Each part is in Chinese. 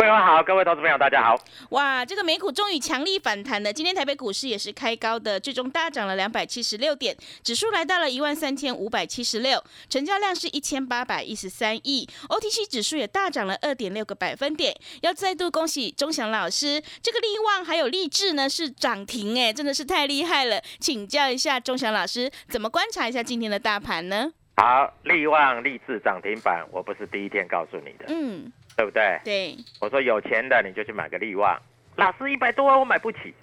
各位好，各位投资朋友，大家好！哇，这个美股终于强力反弹了。今天台北股市也是开高的，最终大涨了两百七十六点，指数来到了一万三千五百七十六，成交量是一千八百一十三亿。OTC 指数也大涨了二点六个百分点。要再度恭喜钟祥老师，这个利旺还有励志呢是涨停，哎，真的是太厉害了。请教一下钟祥老师，怎么观察一下今天的大盘呢？好，利旺、励志涨停板，我不是第一天告诉你的。嗯。对不对？对，我说有钱的你就去买个利旺，老师一百多万我买不起。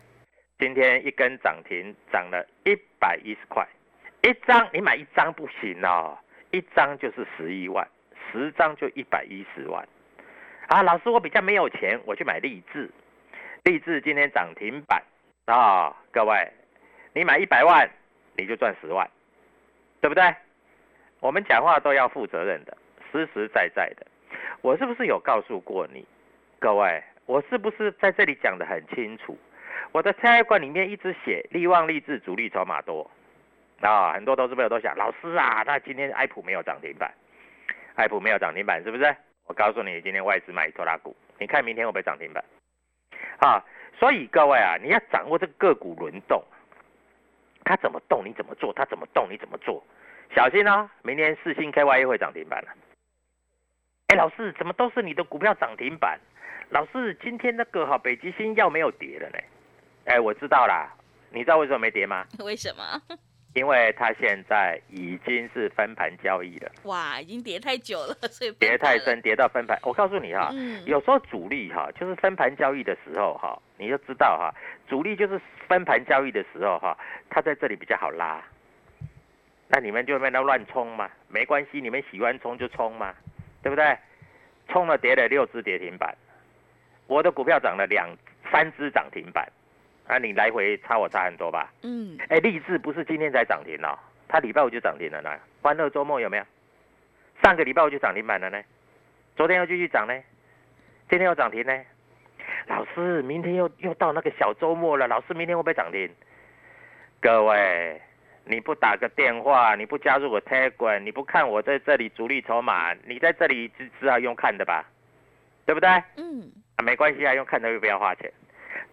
今天一根涨停，涨了一百一十块，一张你买一张不行哦，一张就是十一万，十张就一百一十万。啊，老师我比较没有钱，我去买励志，励志今天涨停板啊，各位，你买一百万你就赚十万，对不对？我们讲话都要负责任的，实实在在的。我是不是有告诉过你，各位？我是不是在这里讲的很清楚？我的菜馆里面一直写利旺、利智、主力筹码多啊，很多投资朋友都想，老师啊，那今天爱普没有涨停板，爱普没有涨停板是不是？我告诉你，今天外资买拖拉股，你看明天会不会涨停板？啊，所以各位啊，你要掌握这个个股轮动，它怎么动你怎么做，它怎么动你怎么做，小心哦，明天四星 KY 会涨停板了。哎，老师，怎么都是你的股票涨停板？老师，今天那个哈北极星药没有跌了呢？哎，我知道啦，你知道为什么没跌吗？为什么？因为它现在已经是分盘交易了。哇，已经跌太久了，所以 跌太深，跌到分盘。我告诉你哈，有时候主力哈就是分盘交易的时候哈，你就知道哈，主力就是分盘交易的时候哈，它在这里比较好拉。那你们就在那乱冲嘛，没关系，你们喜欢冲就冲嘛。对不对？冲了跌了六只跌停板，我的股票涨了两三只涨停板，啊，你来回差我差很多吧？嗯，哎，励志不是今天才涨停哦，它礼拜五就涨停了呢。欢乐周末有没有？上个礼拜五就涨停板了呢，昨天又继续涨呢，今天又涨停呢。老师，明天又又到那个小周末了，老师明天会不会涨停？各位。你不打个电话，你不加入我 Telegram，你不看我在这里主力筹码，你在这里只只好用看的吧，对不对？嗯，啊，没关系啊，用看的又不要花钱。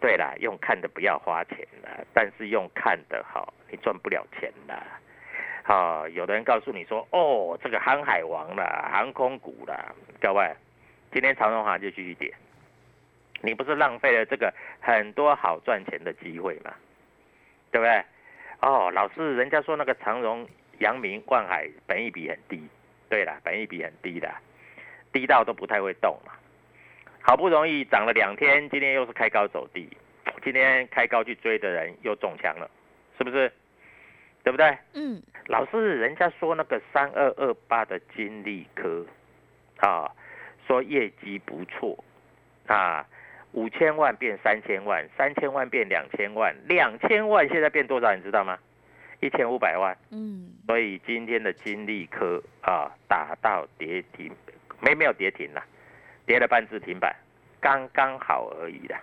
对啦，用看的不要花钱啦，但是用看的好，你赚不了钱啦。好，有的人告诉你说，哦，这个航海王啦，航空股啦，各位，今天长荣航就继续跌，你不是浪费了这个很多好赚钱的机会吗？对不对？哦，老师，人家说那个长荣、阳明、万海本益比很低，对了，本益比很低的，低到都不太会动嘛。好不容易涨了两天，今天又是开高走低，今天开高去追的人又中枪了，是不是？对不对？嗯。老师，人家说那个三二二八的金利科，啊，说业绩不错，啊。五千万变三千万，三千万变两千万，两千万现在变多少？你知道吗？一千五百万。嗯。所以今天的金利科啊，打到跌停，没没有跌停了，跌了半只停板，刚刚好而已啦，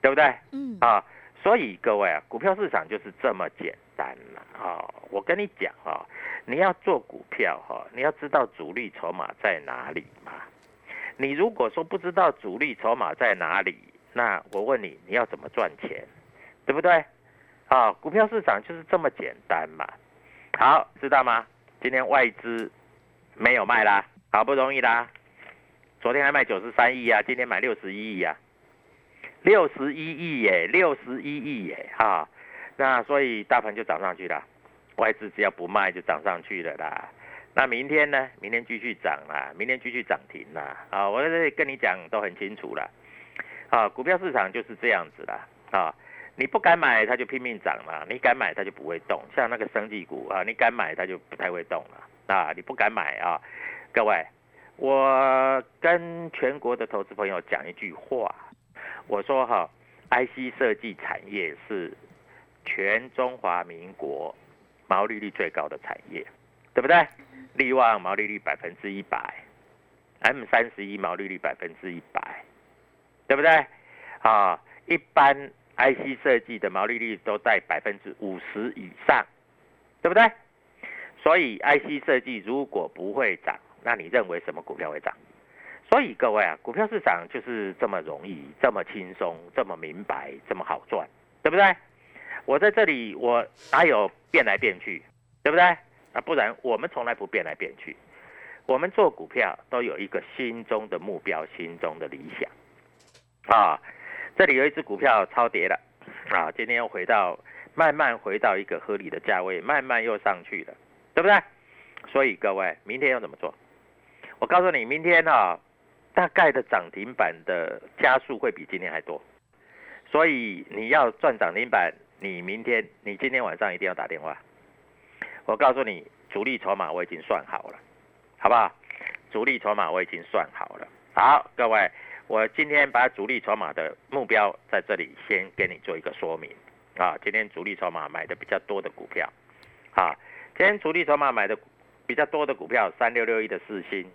对不对？嗯。啊，所以各位啊，股票市场就是这么简单了啊！我跟你讲啊，你要做股票哈，你要知道主力筹码在哪里嘛。你如果说不知道主力筹码在哪里，那我问你，你要怎么赚钱，对不对？啊，股票市场就是这么简单嘛。好，知道吗？今天外资没有卖啦，好不容易啦，昨天还卖九十三亿啊，今天买六十一亿啊，六十一亿耶，六十一亿耶，哈，那所以大盘就涨上去了，外资只要不卖就涨上去了啦。那明天呢？明天继续涨啦，明天继续涨停啦。啊，我在这里跟你讲都很清楚了。啊，股票市场就是这样子啦。啊，你不敢买，它就拼命涨嘛；你敢买，它就不会动。像那个生技股啊，你敢买，它就不太会动了啊。你不敢买啊，各位，我跟全国的投资朋友讲一句话，我说哈，IC 设计产业是全中华民国毛利率最高的产业，对不对？利旺毛利率百分之一百，M 三十一毛利率百分之一百，对不对？啊，一般。IC 设计的毛利率都在百分之五十以上，对不对？所以 IC 设计如果不会涨，那你认为什么股票会涨？所以各位啊，股票市场就是这么容易、这么轻松、这么明白、这么好赚，对不对？我在这里，我哪有变来变去，对不对？啊，不然我们从来不变来变去。我们做股票都有一个心中的目标、心中的理想啊。这里有一只股票超跌了，啊，今天又回到慢慢回到一个合理的价位，慢慢又上去了，对不对？所以各位，明天要怎么做？我告诉你，明天啊，大概的涨停板的加速会比今天还多，所以你要赚涨停板，你明天你今天晚上一定要打电话。我告诉你，主力筹码我已经算好了，好不好？主力筹码我已经算好了。好，各位。我今天把主力筹码的目标在这里先给你做一个说明啊。今天主力筹码买的比较多的股票，啊，今天主力筹码买的比较多的股票，三六六一的四星，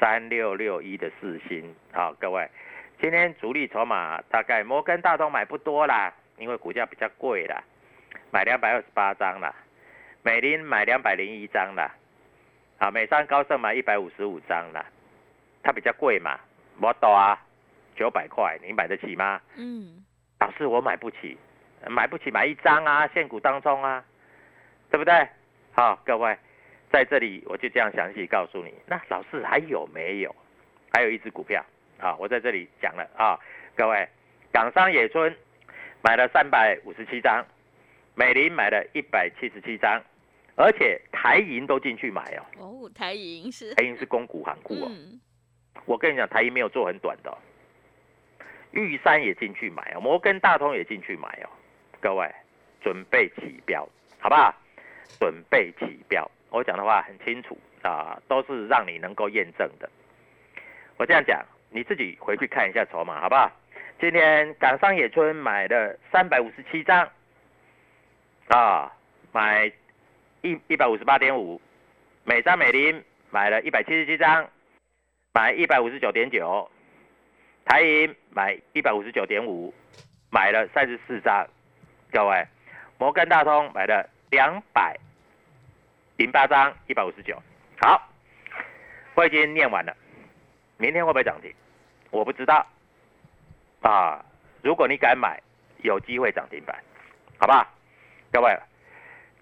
三六六一的四星，好，各位，今天主力筹码大概摩根大通买不多啦，因为股价比较贵啦，买两百二十八张啦，美林买两百零一张啦，啊，美商高盛买一百五十五张啦，它比较贵嘛。我懂啊，九百块，你买得起吗？嗯，老师我买不起，买不起买一张啊，现股当中啊，对不对？好，各位，在这里我就这样详细告诉你。那老师还有没有？还有一只股票啊，我在这里讲了啊，各位，港商野村买了三百五十七张，美林买了一百七十七张，而且台银都进去买哦。哦，台银是台银是公股行库哦。我跟你讲，台银没有做很短的，玉山也进去买哦，摩根大通也进去买哦，各位准备起标，好不好？准备起标，我讲的话很清楚啊，都是让你能够验证的。我这样讲，你自己回去看一下筹码，好不好？今天港商野村买了三百五十七张，啊，买一一百五十八点五，美商美林买了一百七十七张。买一百五十九点九，台银买一百五十九点五，买了三十四张。各位，摩根大通买了两百零八张，一百五十九。好，我已经念完了。明天会不会涨停？我不知道。啊，如果你敢买，有机会涨停板，好吧？各位，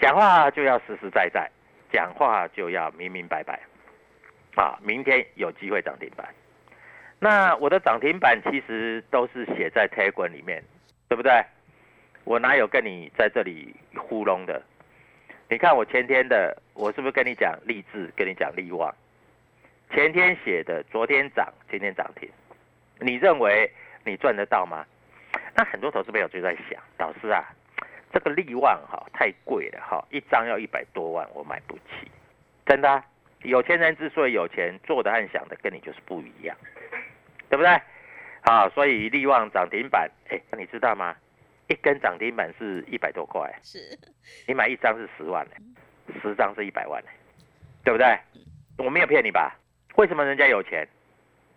讲话就要实实在在，讲话就要明明白白。啊，明天有机会涨停板。那我的涨停板其实都是写在 t a g 里面，对不对？我哪有跟你在这里糊弄的？你看我前天的，我是不是跟你讲励志，跟你讲利旺？前天写的，昨天涨，今天涨停。你认为你赚得到吗？那很多投资朋友就在想，老师啊，这个利旺哈太贵了哈，一张要一百多万，我买不起，真的。有钱人之所以有钱，做的和想的跟你就是不一样，对不对？啊，所以利旺涨停板，哎，那你知道吗？一根涨停板是一百多块，是，你买一张是十万十张是一百万对不对？我没有骗你吧？为什么人家有钱？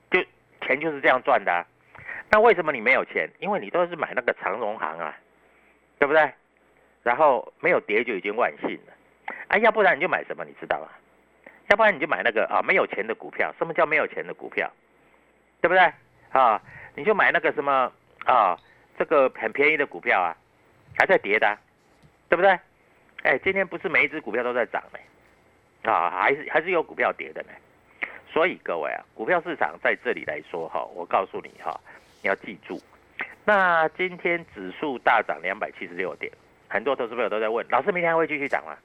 就钱就是这样赚的。那为什么你没有钱？因为你都是买那个长荣行啊，对不对？然后没有跌就已经万幸了，啊，要不然你就买什么？你知道吗？要不然你就买那个啊没有钱的股票。什么叫没有钱的股票？对不对？啊，你就买那个什么啊，这个很便宜的股票啊，还在跌的，对不对？哎，今天不是每一只股票都在涨呢，啊，还是还是有股票跌的呢。所以各位啊，股票市场在这里来说哈，我告诉你哈，你要记住，那今天指数大涨两百七十六点，很多投资朋友都在问，老师明天还会继续涨吗？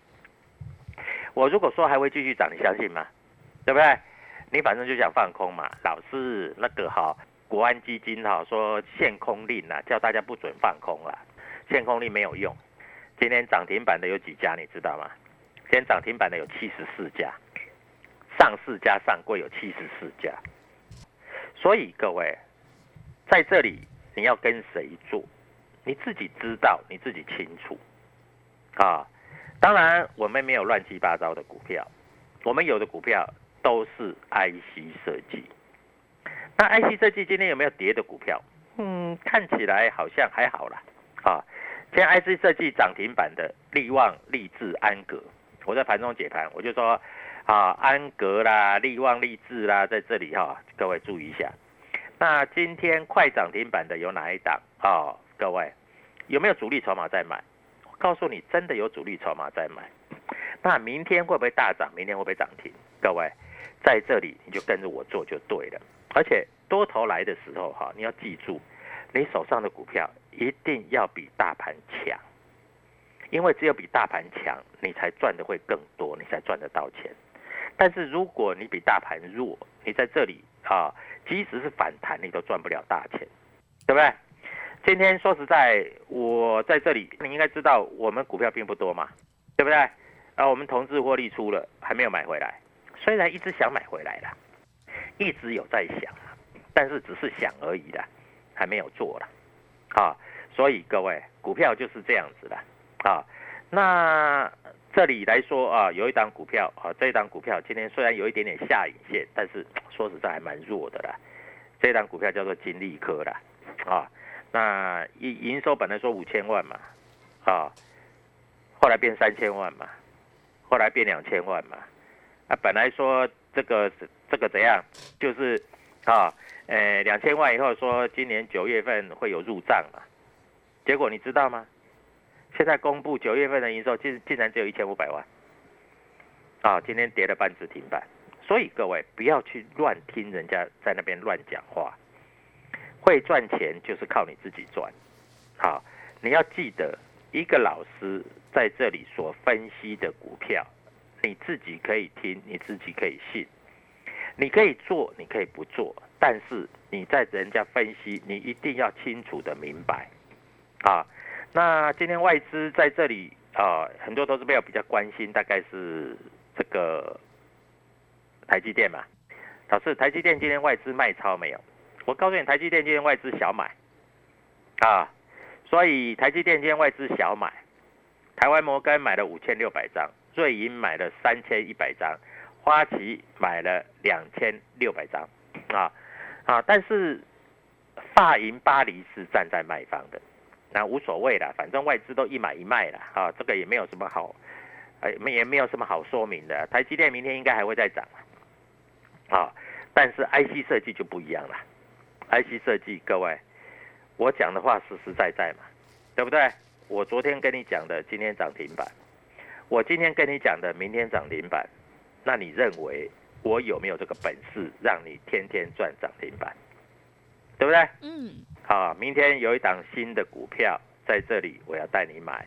我如果说还会继续涨，你相信吗？对不对？你反正就想放空嘛。老师，那个哈，国安基金哈说限空令啊，叫大家不准放空了，限空令没有用。今天涨停板的有几家，你知道吗？今天涨停板的有七十四家，上市加上柜有七十四家。所以各位在这里你要跟谁做，你自己知道，你自己清楚啊。当然我们没有乱七八糟的股票，我们有的股票都是 IC 设计。那 IC 设计今天有没有跌的股票？嗯，看起来好像还好啦。啊。今天 IC 设计涨停板的利旺、立志、安格，我在盘中解盘，我就说啊，安格啦、利旺、立志啦，在这里哈，各位注意一下。那今天快涨停板的有哪一档啊？各位有没有主力筹码在买？我告诉你，真的有主力筹码在买。那明天会不会大涨？明天会不会涨停？各位在这里你就跟着我做就对了。而且多头来的时候哈，你要记住。你手上的股票一定要比大盘强，因为只有比大盘强，你才赚的会更多，你才赚得到钱。但是如果你比大盘弱，你在这里啊，即使是反弹，你都赚不了大钱，对不对？今天说实在，我在这里，你应该知道我们股票并不多嘛，对不对？啊，我们同志获利出了，还没有买回来，虽然一直想买回来了，一直有在想，但是只是想而已的。还没有做了，啊，所以各位股票就是这样子的，啊，那这里来说啊，有一档股票啊，这一档股票今天虽然有一点点下影线，但是说实在还蛮弱的啦。这一档股票叫做金利科啦，啊，那营营收本来说五千万嘛，啊，后来变三千万嘛，后来变两千万嘛，啊，本来说这个这个怎样，就是啊。呃，两千万以后说今年九月份会有入账嘛？结果你知道吗？现在公布九月份的营收竟竟然只有一千五百万，啊，今天跌了半只停板。所以各位不要去乱听人家在那边乱讲话，会赚钱就是靠你自己赚。好，你要记得一个老师在这里所分析的股票，你自己可以听，你自己可以信。你可以做，你可以不做，但是你在人家分析，你一定要清楚的明白，啊，那今天外资在这里啊，很多投资朋友比较关心，大概是这个台积电嘛，老师，台积电今天外资卖超没有？我告诉你，台积电今天外资小买，啊，所以台积电今天外资小买，台湾摩根买了五千六百张，瑞银买了三千一百张。花旗买了两千六百张，啊啊，但是发银巴黎是站在卖方的，那无所谓了，反正外资都一买一卖了，啊，这个也没有什么好，哎，也没有什么好说明的。台积电明天应该还会再涨，啊，但是 IC 设计就不一样了，IC 设计各位，我讲的话实实在在嘛，对不对？我昨天跟你讲的，今天涨停板，我今天跟你讲的，明天涨停板。那你认为我有没有这个本事让你天天赚涨停板，对不对？嗯。好，明天有一档新的股票在这里，我要带你买，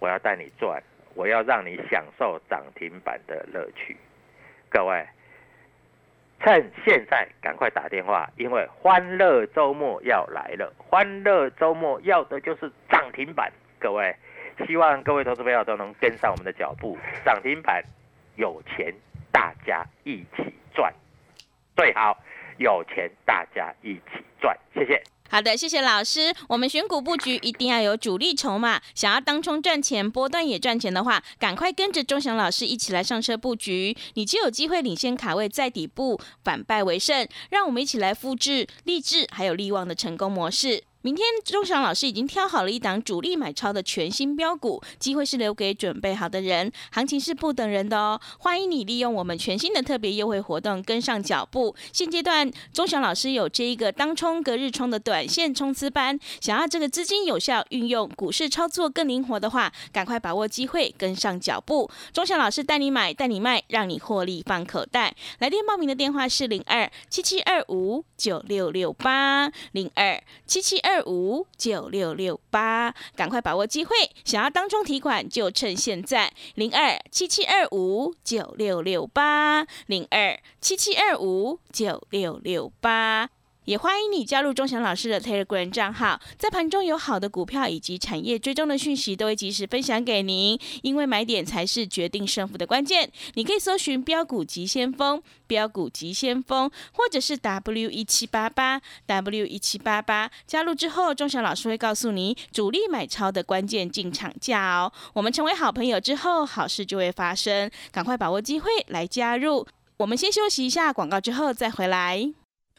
我要带你赚，我要让你享受涨停板的乐趣。各位，趁现在赶快打电话，因为欢乐周末要来了。欢乐周末要的就是涨停板。各位，希望各位投资朋友都能跟上我们的脚步，涨停板有钱。大家一起赚，最好有钱，大家一起赚。好的，谢谢老师。我们选股布局一定要有主力筹码，想要当冲赚钱，波段也赚钱的话，赶快跟着钟祥老师一起来上车布局，你就有机会领先卡位在底部，反败为胜。让我们一起来复制励志还有利旺的成功模式。明天钟祥老师已经挑好了一档主力买超的全新标股，机会是留给准备好的人，行情是不等人的哦。欢迎你利用我们全新的特别优惠活动跟上脚步。现阶段钟祥老师有这一个当冲隔日冲的短线冲刺班，想要这个资金有效运用，股市操作更灵活的话，赶快把握机会跟上脚步。钟祥老师带你买带你卖，让你获利放口袋。来电报名的电话是零二七七二五九六六八零二七七二。二五九六六八，赶快把握机会！想要当中提款，就趁现在。零二七七二五九六六八，零二七七二五九六六八。也欢迎你加入钟祥老师的 Telegram 账号，在盘中有好的股票以及产业追踪的讯息，都会及时分享给您。因为买点才是决定胜负的关键。你可以搜寻标股急先锋、标股急先锋，或者是 W 一七八八 W 一七八八。加入之后，钟祥老师会告诉你主力买超的关键进场价哦。我们成为好朋友之后，好事就会发生，赶快把握机会来加入。我们先休息一下广告，之后再回来。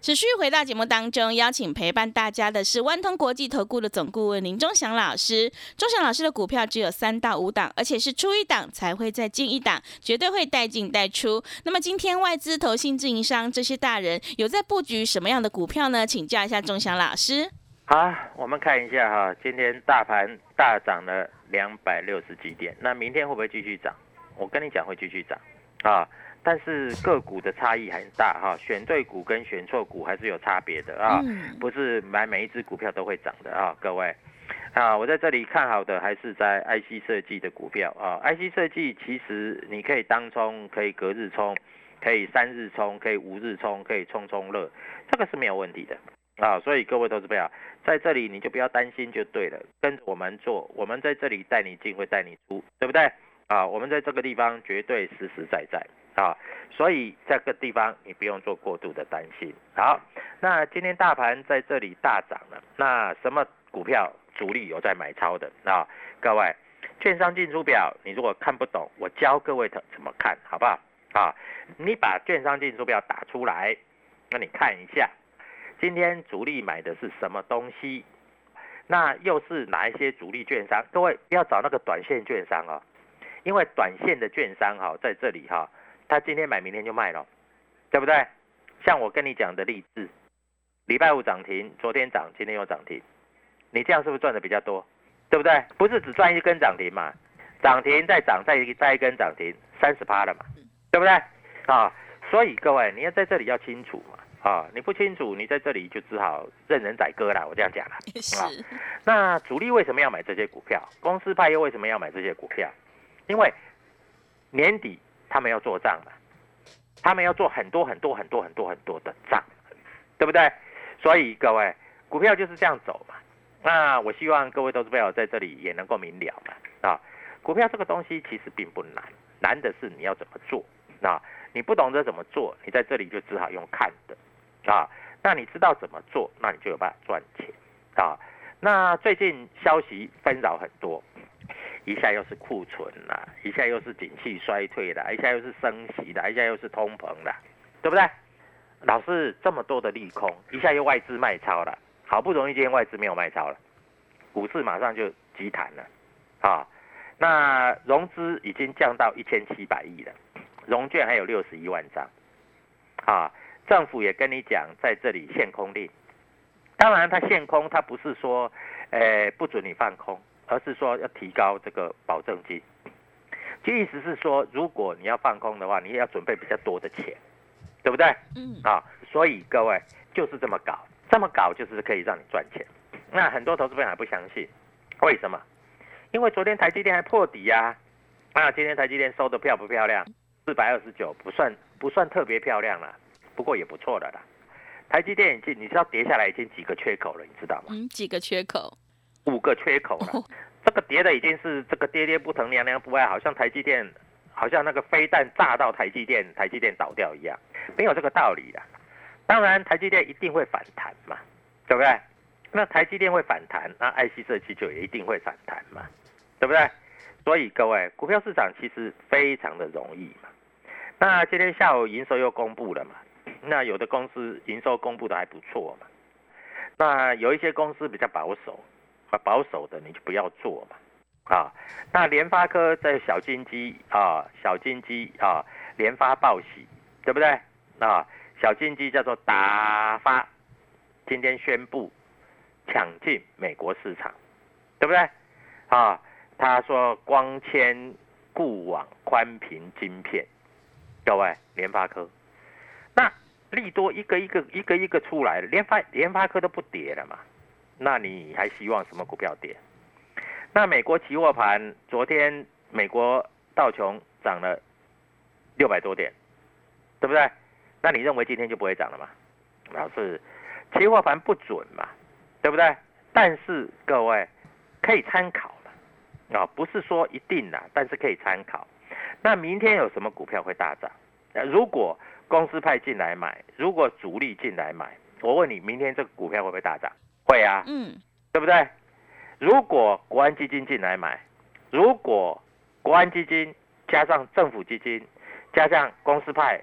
持续回到节目当中，邀请陪伴大家的是万通国际投顾的总顾问林忠祥老师。忠祥老师的股票只有三到五档，而且是出一档才会再进一档，绝对会带进带出。那么今天外资、投信、自营商这些大人有在布局什么样的股票呢？请教一下忠祥老师。好，我们看一下哈，今天大盘大涨了两百六十几点，那明天会不会继续涨？我跟你讲会继续涨啊。但是个股的差异很大哈，选对股跟选错股还是有差别的啊，不是买每一只股票都会涨的啊，各位啊，我在这里看好的还是在 IC 设计的股票啊，IC 设计其实你可以当冲，可以隔日冲，可以三日冲，可以五日冲，可以冲冲乐，这个是没有问题的啊，所以各位投资友在这里你就不要担心就对了，跟着我们做，我们在这里带你进会带你出，对不对啊？我们在这个地方绝对实实在在。啊，所以这个地方你不用做过度的担心。好，那今天大盘在这里大涨了，那什么股票主力有在买超的啊？各位，券商进出表，你如果看不懂，我教各位怎么看好不好？啊，你把券商进出表打出来，那你看一下，今天主力买的是什么东西？那又是哪一些主力券商？各位不要找那个短线券商哦，因为短线的券商哈在这里哈。他今天买，明天就卖了，对不对？像我跟你讲的例子，礼拜五涨停，昨天涨，今天又涨停，你这样是不是赚的比较多？对不对？不是只赚一根涨停嘛？涨停再涨，再再一根涨停，三十趴了嘛？对不对？啊，所以各位你要在这里要清楚嘛，啊，你不清楚，你在这里就只好任人宰割啦。我这样讲了，是。那主力为什么要买这些股票？公司派又为什么要买这些股票？因为年底。他们要做账嘛，他们要做很多很多很多很多很多的账，对不对？所以各位，股票就是这样走嘛。那我希望各位投资友在这里也能够明了嘛。啊，股票这个东西其实并不难，难的是你要怎么做。啊，你不懂得怎么做，你在这里就只好用看的。啊，那你知道怎么做，那你就有办法赚钱。啊，那最近消息纷扰很多。一下又是库存啦，一下又是景气衰退啦，一下又是升息的，一下又是通膨啦，对不对？老是这么多的利空，一下又外资卖超了，好不容易今天外资没有卖超了，股市马上就急弹了，啊，那融资已经降到一千七百亿了，融券还有六十一万张，啊，政府也跟你讲在这里限空令，当然它限空，它不是说，呃，不准你放空。而是说要提高这个保证金，其意思是说，如果你要放空的话，你也要准备比较多的钱，对不对？嗯。啊，所以各位就是这么搞，这么搞就是可以让你赚钱。那很多投资朋友还不相信，为什么？因为昨天台积电还破底呀，啊，今天台积电收的漂不漂亮？四百二十九不算不算特别漂亮了，不过也不错的啦。台积电已经你知道跌下来已经几个缺口了，你知道吗？嗯，几个缺口。五个缺口了，这个跌的已经是这个跌跌不疼，娘娘不爱，好像台积电，好像那个飞弹炸到台积电，台积电倒掉一样，没有这个道理的。当然，台积电一定会反弹嘛，对不对？那台积电会反弹，那爱惜设计就也一定会反弹嘛，对不对？所以各位，股票市场其实非常的容易嘛。那今天下午营收又公布了嘛，那有的公司营收公布的还不错嘛，那有一些公司比较保守。保守的你就不要做嘛，啊，那联发科在小金鸡啊，小金鸡啊，连发报喜，对不对？啊，小金鸡叫做打发今天宣布抢进美国市场，对不对？啊，他说光纤固网宽频晶片，各位联发科，那利多一个一个一个一个出来了，联发联发科都不跌了嘛，那你还希望什么股票跌？那美国期货盘昨天美国道琼涨了六百多点，对不对？那你认为今天就不会涨了吗？老师，期货盘不准嘛，对不对？但是各位可以参考了啊，不是说一定的，但是可以参考。那明天有什么股票会大涨？如果公司派进来买，如果主力进来买，我问你，明天这个股票会不会大涨？会啊，嗯，对不对？如果国安基金进来买，如果国安基金加上政府基金，加上公司派，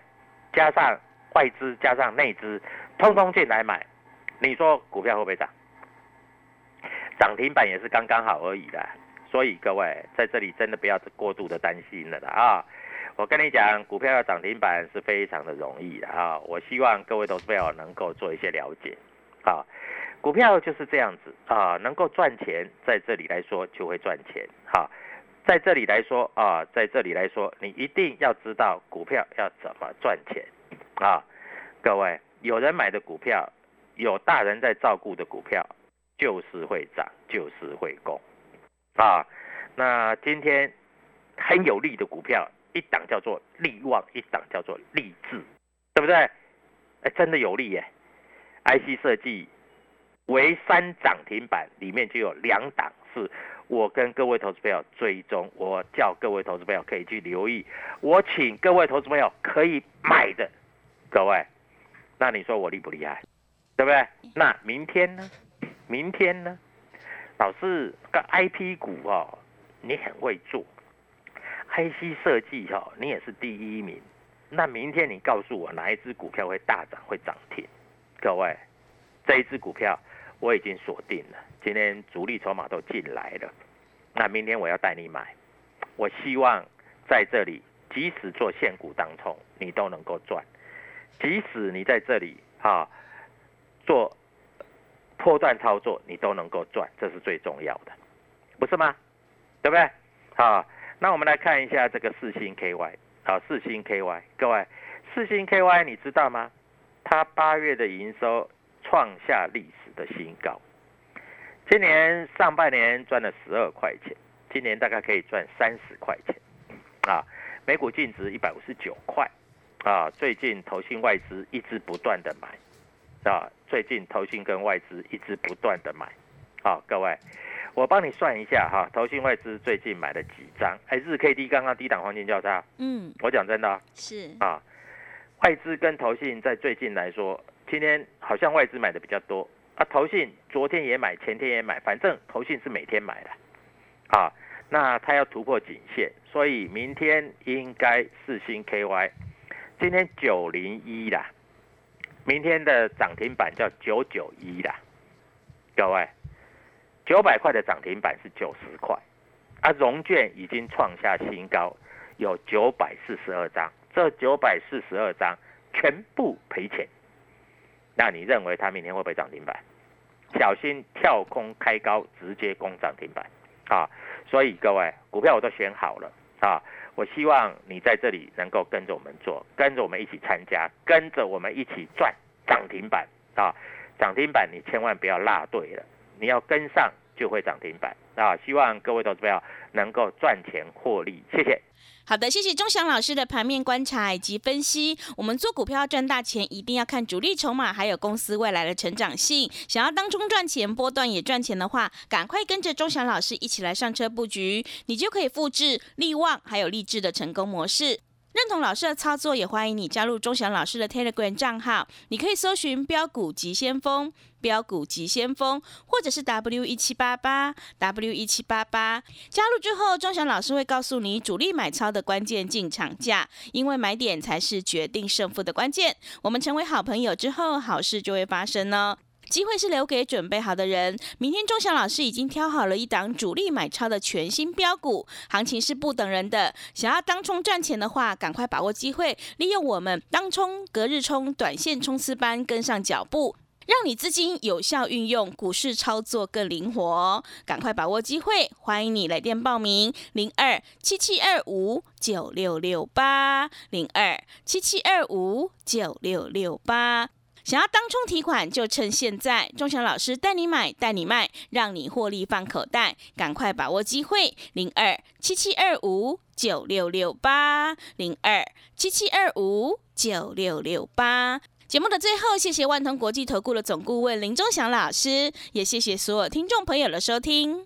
加上外资加上内资，通通进来买，你说股票会不会涨？涨停板也是刚刚好而已的，所以各位在这里真的不要过度的担心了啦啊！我跟你讲，股票要涨停板是非常的容易的啊！我希望各位投资朋友能够做一些了解啊，股票就是这样子啊，能够赚钱，在这里来说就会赚钱哈。在这里来说啊，在这里来说，你一定要知道股票要怎么赚钱啊！各位，有人买的股票，有大人在照顾的股票，就是会涨，就是会攻啊！那今天很有利的股票，一档叫做利旺，一档叫做利智，对不对？哎，真的有利耶！IC 设计为三涨停板，里面就有两档是。我跟各位投资朋友追踪，我叫各位投资朋友可以去留意，我请各位投资朋友可以买的，各位，那你说我厉不厉害？对不对？那明天呢？明天呢？老师，个 I P 股哦，你很会做，I C 设计哈，你也是第一名。那明天你告诉我哪一只股票会大涨会涨停？各位，这一只股票。我已经锁定了，今天主力筹码都进来了，那明天我要带你买。我希望在这里，即使做现股当冲，你都能够赚；即使你在这里啊做破断操作，你都能够赚，这是最重要的，不是吗？对不对？好，那我们来看一下这个四星 KY，好，四星 KY，各位，四星 KY 你知道吗？它八月的营收创下历史。的新高，今年上半年赚了十二块钱，今年大概可以赚三十块钱，啊，每股净值一百五十九块，啊，最近投信外资一直不断的买，啊，最近投信跟外资一直不断的买，好，各位，我帮你算一下哈，投信外资最近买了几张？哎，日 K D 刚刚低档黄金交叉，嗯，我讲真的，是。啊，外资跟投信在最近来说，今天好像外资买的比较多。啊，投信昨天也买，前天也买，反正投信是每天买的，啊，那他要突破颈线，所以明天应该四星 KY，今天九零一啦，明天的涨停板叫九九一啦，各位，九百块的涨停板是九十块，啊，融券已经创下新高，有九百四十二张，这九百四十二张全部赔钱。那你认为它明天会不会涨停板？小心跳空开高，直接攻涨停板啊！所以各位股票我都选好了啊！我希望你在这里能够跟着我们做，跟着我们一起参加，跟着我们一起赚涨停板啊！涨停板你千万不要落队了，你要跟上就会涨停板啊！希望各位投资友能够赚钱获利，谢谢。好的，谢谢钟祥老师的盘面观察以及分析。我们做股票赚大钱，一定要看主力筹码，还有公司未来的成长性。想要当中赚钱，波段也赚钱的话，赶快跟着钟祥老师一起来上车布局，你就可以复制利旺还有励志的成功模式。认同老师的操作，也欢迎你加入钟祥老师的 Telegram 账号。你可以搜寻“标股急先锋”、“标股急先锋”，或者是 W 一七八八 W 一七八八。加入之后，钟祥老师会告诉你主力买超的关键进场价，因为买点才是决定胜负的关键。我们成为好朋友之后，好事就会发生呢。机会是留给准备好的人。明天钟祥老师已经挑好了一档主力买超的全新标股，行情是不等人的。想要当冲赚钱的话，赶快把握机会，利用我们当冲、隔日冲、短线冲刺班跟上脚步。让你资金有效运用，股市操作更灵活。赶快把握机会，欢迎你来电报名：零二七七二五九六六八零二七七二五九六六八。想要当冲提款，就趁现在，钟祥老师带你买，带你卖，让你获利放口袋。赶快把握机会，零二七七二五九六六八零二七七二五九六六八。节目的最后，谢谢万通国际投顾的总顾问林忠祥老师，也谢谢所有听众朋友的收听。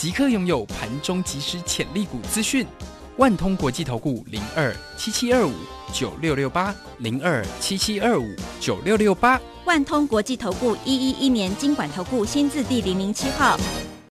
即刻拥有盘中即时潜力股资讯，万通国际投顾零二七七二五九六六八零二七七二五九六六八，万通国际投顾一一一年经管投顾新字第零零七号。